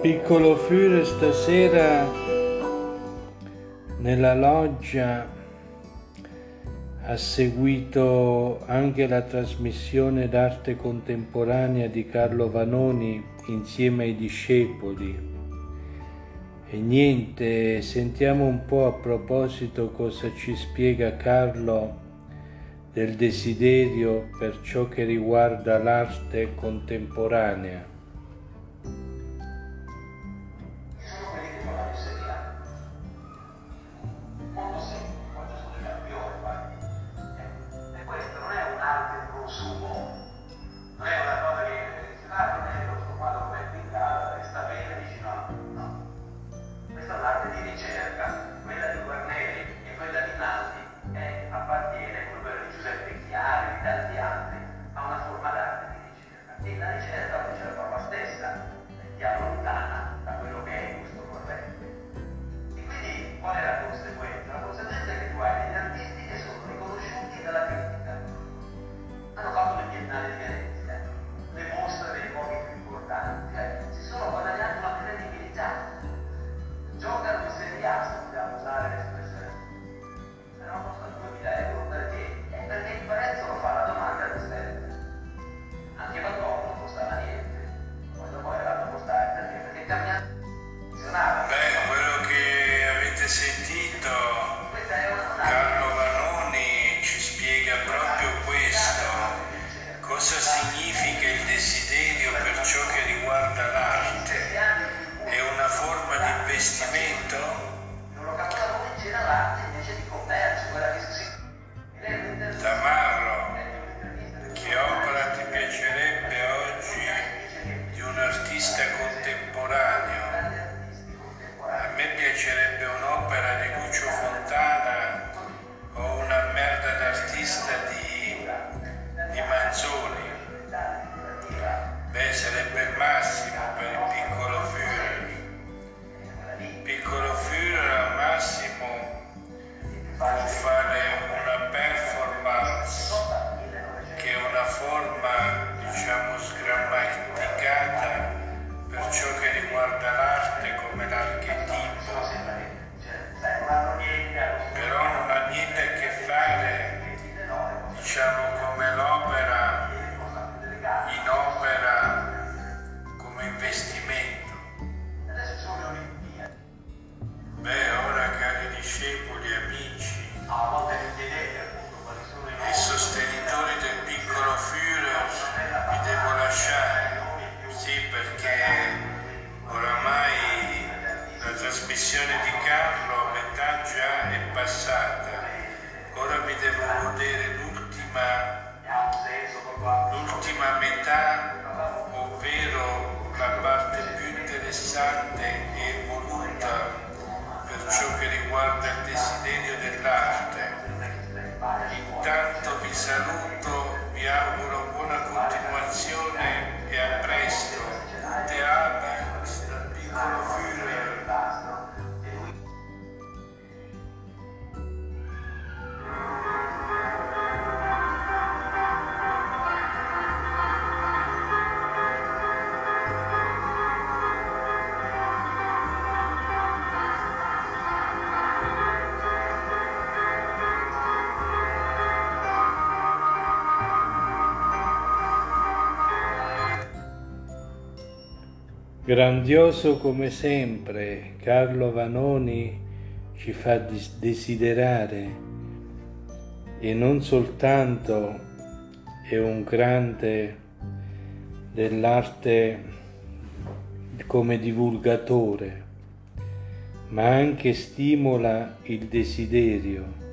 Piccolo Führer stasera nella loggia ha seguito anche la trasmissione d'arte contemporanea di Carlo Vanoni insieme ai discepoli. E niente, sentiamo un po' a proposito cosa ci spiega Carlo del desiderio per ciò che riguarda l'arte contemporanea. piace dobbiamo usare l'espressione, se no cosa gestione di Carlo metà già è passata, ora mi devo godere l'ultima, l'ultima metà, ovvero la parte più interessante e voluta per ciò che riguarda il desiderio Grandioso come sempre, Carlo Vanoni ci fa desiderare. E non soltanto è un grande dell'arte come divulgatore, ma anche stimola il desiderio